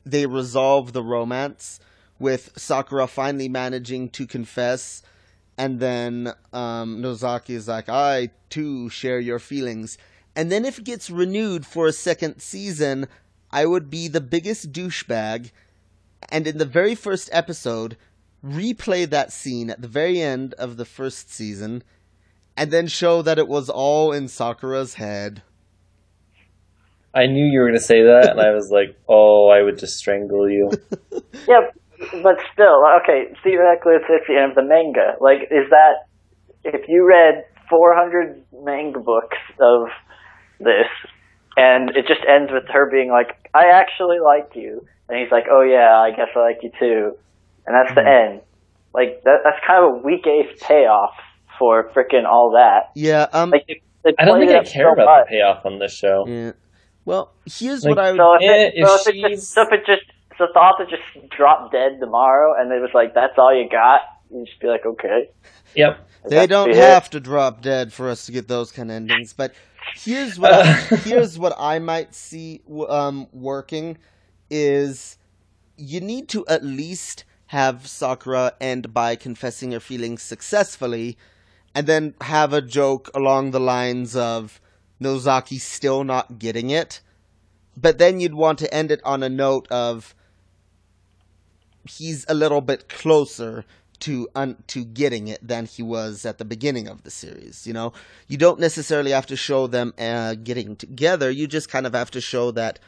they resolve the romance with Sakura finally managing to confess, and then um, Nozaki is like, "I too share your feelings." And then if it gets renewed for a second season, I would be the biggest douchebag, and in the very first episode, replay that scene at the very end of the first season, and then show that it was all in Sakura's head. I knew you were going to say that, and I was like, oh, I would just strangle you. yep, but still, okay. Theoretically, it's at the end of the manga. Like, is that if you read 400 manga books of this, and it just ends with her being like, "I actually like you," and he's like, "Oh yeah, I guess I like you too," and that's the end. Like that, that's kind of a weak ace payoff for freaking all that. Yeah, um, Like, they, they I don't think I care so about much. the payoff on this show. yeah. Well, here's Like, what I would. So if, it, Yeah, so if if it just, so if it just, so the author just dropped dead tomorrow, and it was like, "That's all you got," you just be like, "Okay." Yep. They don't it. have to drop dead for us to get those kind of endings. But here's what I, here's what I might see um, working is you need to at least have Sakura end by confessing her feelings successfully, and then have a joke along the lines of Nozaki still not getting it. But then you'd want to end it on a note of he's a little bit closer to un, to getting it than he was at the beginning of the series. You know, you don't necessarily have to show them uh, getting together. You just kind of have to show that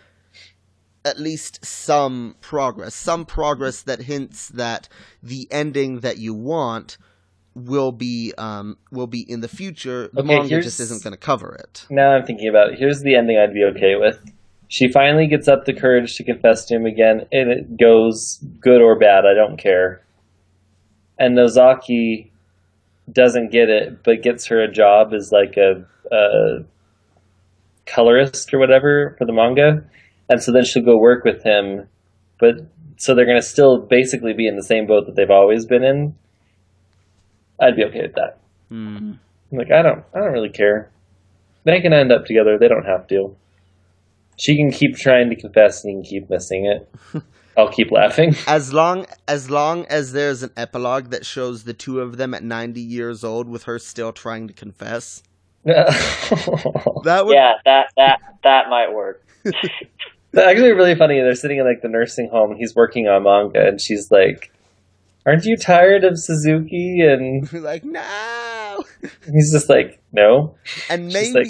at least some progress, some progress that hints that the ending that you want will be um, will be in the future. The Okay, manga just isn't going to cover it. Now I'm thinking about it. Here's the ending I'd be okay with. She finally gets up the courage to confess to him again, and it goes good or bad. I don't care. And Nozaki doesn't get it, but gets her a job as like a, a colorist or whatever for the manga. And so then she'll go work with him, but so they're going to still basically be in the same boat that they've always been in. I'd be okay with that. Hmm. Like I don't, I don't really care. They can end up together. They don't have to. She can keep trying to confess and he can keep missing it. I'll keep laughing. As long as long as there's an epilogue that shows the two of them at 90 years old with her still trying to confess, that would Yeah, that that that might work. That's actually really funny. They're sitting in like the nursing home. And he's working on manga, and she's like, "Aren't you tired of Suzuki?" And like no. he's just like, "No, And maybe like,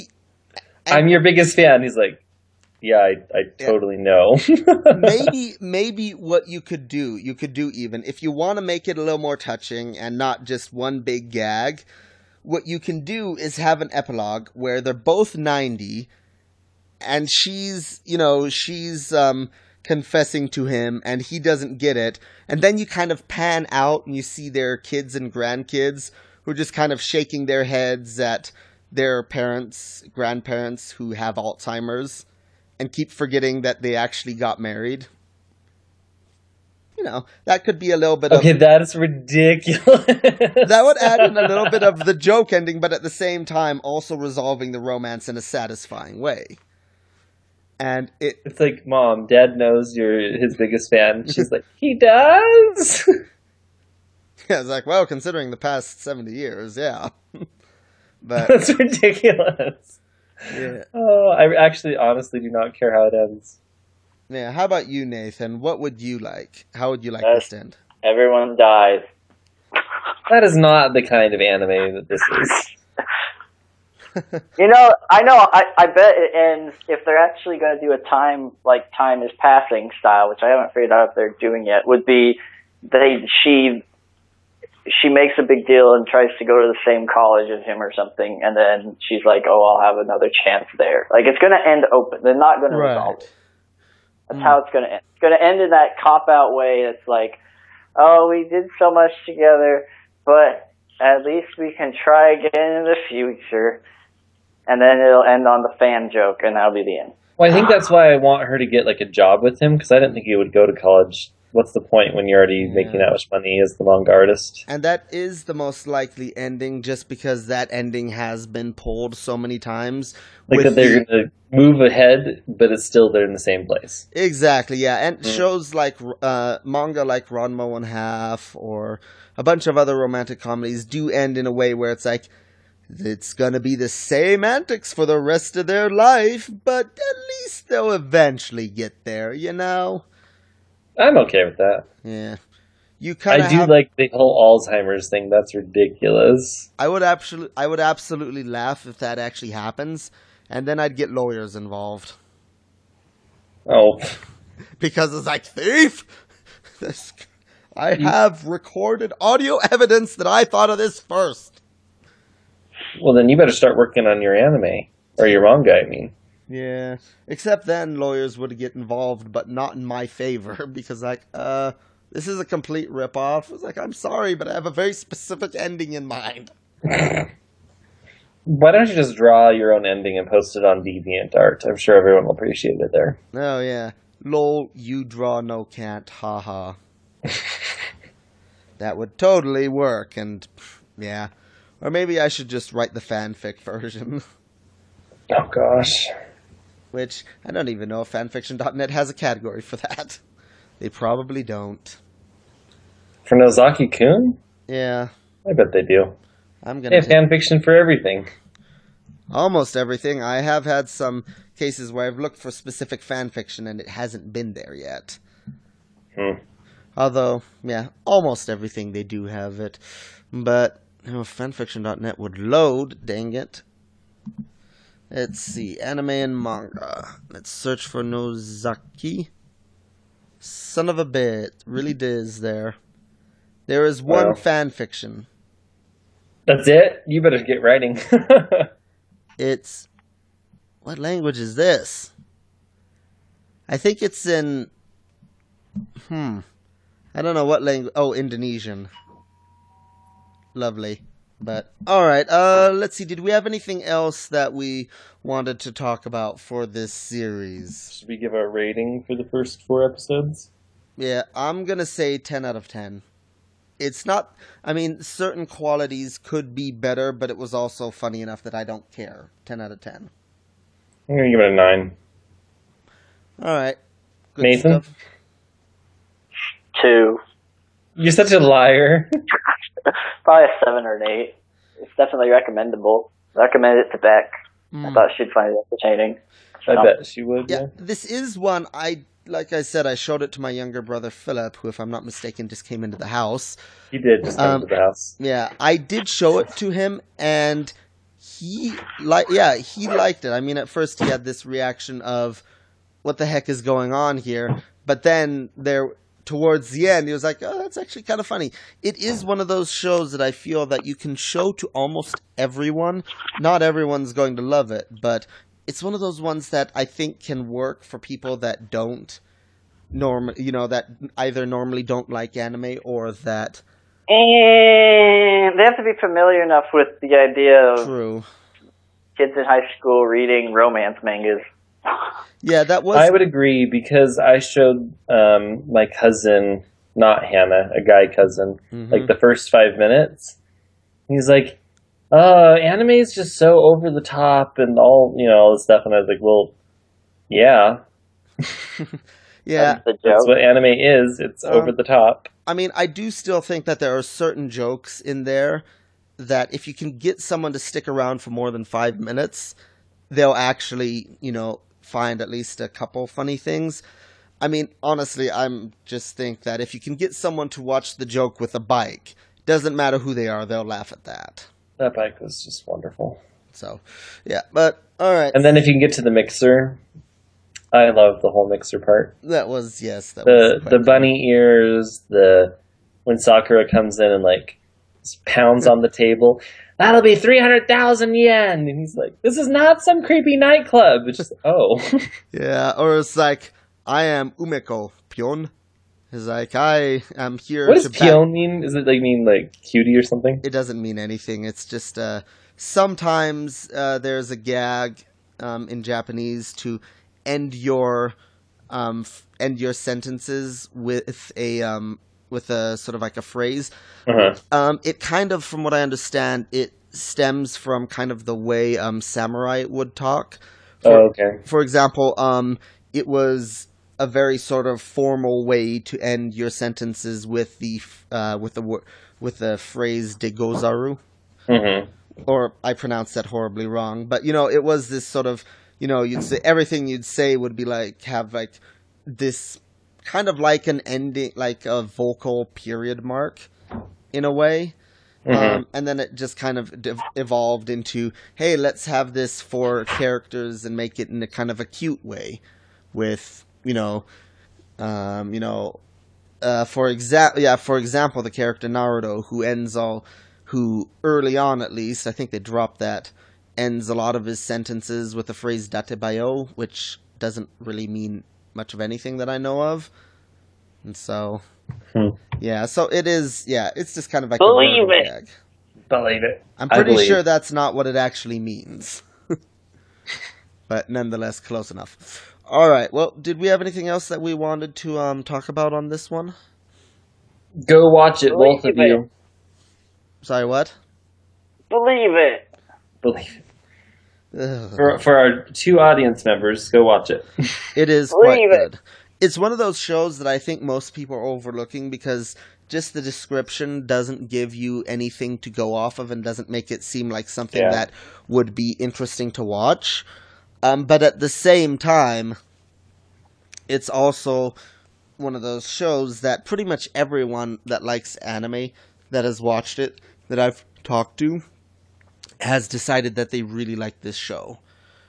I'm your biggest fan." He's like, "Yeah, I, I totally know." maybe maybe what you could do, you could do even if you want to make it a little more touching and not just one big gag. What you can do is have an epilogue where they're both 90 and she's, you know, she's um confessing to him and he doesn't get it and then you kind of pan out and you see their kids and grandkids who are just kind of shaking their heads at their parents, grandparents who have Alzheimer's and keep forgetting that they actually got married. You know, that could be a little bit okay, of Okay, that is ridiculous. that would add in a little bit of the joke ending, but at the same time also resolving the romance in a satisfying way. And it It's like, mom, dad knows you're his biggest fan. She's like, he does. yeah, it's like, well, considering the past seventy years, yeah. but That's ridiculous. Yeah. Oh, I actually honestly do not care how it ends. Yeah, how about you, Nathan? What would you like? How would you like this to end? Everyone dies. That is not the kind of anime that this is. You know, I know. I I bet it ends if they're actually going to do a time like time is passing style, which I haven't figured out if they're doing yet. Would be they she she makes a big deal and tries to go to the same college as him or something, and then she's like, "Oh, I'll have another chance there." Like it's going to end open. They're not going to resolve it. That's hmm. how it's going to end. It's going to end in that cop out way. It's like, "Oh, we did so much together, but at least we can try again in the future." and then it'll end on the fan joke, and that'll be the end. Well, I think that's why I want her to get like a job with him because I didn't think he would go to college. What's the point when you're already making that much money as the manga artist? And that is the most likely ending, just because that ending has been pulled so many times. Like that they're the- going to move ahead, but it's still they're in the same place. Exactly, yeah, and Mm. shows like uh, manga like Ranma One Half or a bunch of other romantic comedies do end in a way where it's like it's gonna be the same antics for the rest of their life, but at least they'll eventually get there, you know. I'm okay with that. Yeah, you kind of I do have, like the whole Alzheimer's thing. That's ridiculous. I would absolutely, I would absolutely laugh if that actually happens, and then I'd get lawyers involved Oh, because it's like thief. This, I mm. have recorded audio evidence that I thought of this first. well then you better start working on your anime or your manga. I mean, Yeah. Except then lawyers would get involved, but not in my favor because like, uh, this is a complete ripoff. It's like, I'm sorry, but I have a very specific ending in mind. why don't you just draw your own ending and post it on DeviantArt? I'm sure everyone will appreciate it there. Oh yeah. Lol, you draw no can't, haha. that would totally work, and yeah. Or maybe I should just write the fanfic version. Oh gosh. Which I don't even know if fanfiction.net has a category for that. They probably don't. For Nozaki Kun? Yeah. I bet they do. I'm gonna They have fanfiction for everything. almost everything. I have had some cases where I've looked for specific fanfiction and it hasn't been there yet. Hmm. Although, yeah, almost everything they do have it. But know, fanfiction.net would load, dang it. Let's see, anime and manga. Let's search for Nozaki. Son of a bit, really diz there. There is one Well. fan fiction. That's it. You better get writing. It's what language is this? I think it's in hmm. I don't know what language. Oh, Indonesian. Lovely. But all right, uh let's see. Did we have anything else that we wanted to talk about for this series? Should we give a rating for the first four episodes? Yeah, I'm going to say 10 out of 10. It's not I mean, certain qualities could be better, but it was also funny enough that I don't care. 10 out of 10. I'm gonna give it a nine. All right. Good Nathan? stuff. Two. You're such a liar. Probably a seven or an eight. It's definitely recommendable. Recommend it to Beck. I Mm. thought she'd find it entertaining. I Um, bet she would. Yeah, Yeah. this is one I like. I said I showed it to my younger brother Philip, who, if I'm not mistaken, just came into the house. He did just come Um, to the house. Yeah, I did show it to him, and he like yeah he liked it. I mean, at first he had this reaction of, "What the heck is going on here?" But then there towards the end, he was like, "Oh, that's actually kind of funny." It is one of those shows that I feel that you can show to almost everyone. Not everyone's going to love it, but it's one of those ones that I think can work for people that don't norm you know that either normally don't like anime or that And they have to be familiar enough with the idea of true kids in high school reading romance mangas. Yeah that was I would agree because I showed um, my cousin, not Hannah, a guy cousin, Mhm. like the first five minutes. He's like, "Uh, anime is just so over the top and all you know all this stuff," and I was like, "Well, yeah, yeah That's that's what anime is. It's Um, over the top." I mean, I do still think that there are certain jokes in there that if you can get someone to stick around for more than five minutes, they'll actually, you know, find at least a couple funny things. I mean, honestly, I'm just think that if you can get someone to watch the joke with a bike, doesn't matter who they are, they'll laugh at that. That bike was just wonderful. So, yeah, but all right, And then if you can get to the mixer, I love the whole mixer part. that was yes, that the was the bunny ears, the when Sakura comes in and like pounds on the table. That'll be three hundred thousand yen, and he's like, "This is not some creepy nightclub." It's just, oh, Yeah, or it's like I am Umeko Pion. It's like I am here. what does peon mean? Is it like mean like cutie or something? It doesn't mean anything. It's just uh, sometimes uh, there's a gag um, in Japanese to end your um, f- end your sentences with a um, with a sort of like a phrase. Uh-huh. Um, it kind of, from what I understand, it stems from kind of the way um, samurai would talk. Oh, okay. For example, um, it was a very sort of formal way to end your sentences with the uh, with the with the phrase "degozaru." hmm or I pronounced that horribly wrong, but you know, it was this sort of, you know, you'd say everything you'd say would be like have like this kind of like an ending, like a vocal period mark in a way. Mhm. Um, and then it just kind of de- evolved into, hey, let's have this for characters and make it in a kind of a cute way, with you know, um, you know, uh, for example, yeah, for example, the character Naruto, who ends all, who early on at least, I think they dropped that, ends a lot of his sentences with the phrase "dattebayo," which doesn't really mean much of anything that I know of, and so, Hmm. yeah, so it is, yeah, it's just kind of like Believe a it. gag. Believe it. I'm pretty sure that's not what it actually means. but nonetheless, close enough. All right. Well, did we have anything else that we wanted to um, talk about on this one? Go watch it, both of Believe you. Sorry, what? Believe it. Believe it. Ugh. For for our two audience members, go watch it. It is quite Believe it. good. It's one of those shows that I think most people are overlooking because just the description doesn't give you anything to go off of and doesn't make it seem like something Yeah. that would be interesting to watch. Um, but at the same time, it's also one of those shows that pretty much everyone that likes anime that has watched it that I've talked to has decided that they really like this show.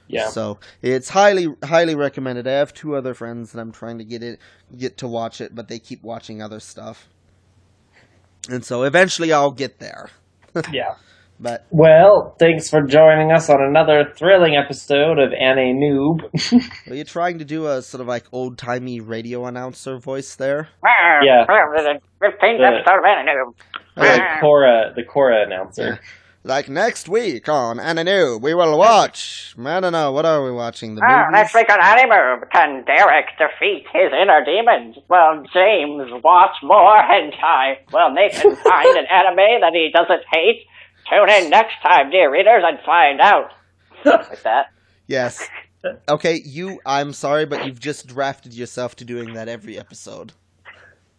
Yeah. So it's highly highly recommended. I have two other friends that I'm trying to get it get to watch it, but they keep watching other stuff. And so eventually I'll get there. yeah. But Well, thanks for joining us on another thrilling episode of AniNoob. are you trying to do a sort of like old timey radio announcer voice there? Yeah. Fifteenth The- episode of Anime. the Cora, the Cora announcer. Like next week on AniNoob, we will watch. I don't know. What are we watching? The Oh, next week on Anime, can Derek defeat his inner demons? Will James watch more hentai? Will Nathan find an anime that he doesn't hate? Tune in next time, dear readers, and find out. Like that. Yes. Okay, you. I'm sorry, but you've just drafted yourself to doing that every episode.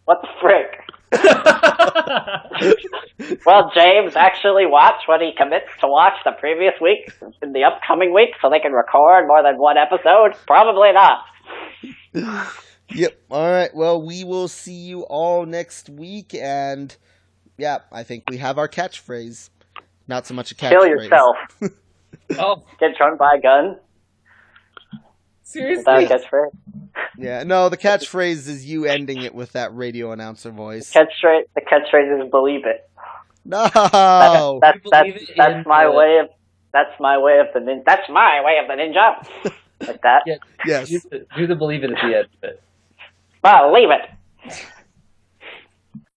What the frick? Well, James actually watch what he commits to watch the previous week in the upcoming week so they can record more than one episode? Probably not. Yep. All right. Well, we will see you all next week, and yeah, I think we have our catchphrase. Not so much a catchphrase. Kill yourself. oh, Get drunk by a gun. Is that seriously? catchphrase? Yeah. No, the catchphrase is you ending it with that radio announcer voice. Catchphrase. The catchphrase is "Believe it." No. That's You that's believe that's my the- way of that's my way of the nin- that's my way of the ninja. like that. Yeah, Yes. do the, do the believe it at the end of it. Believe it.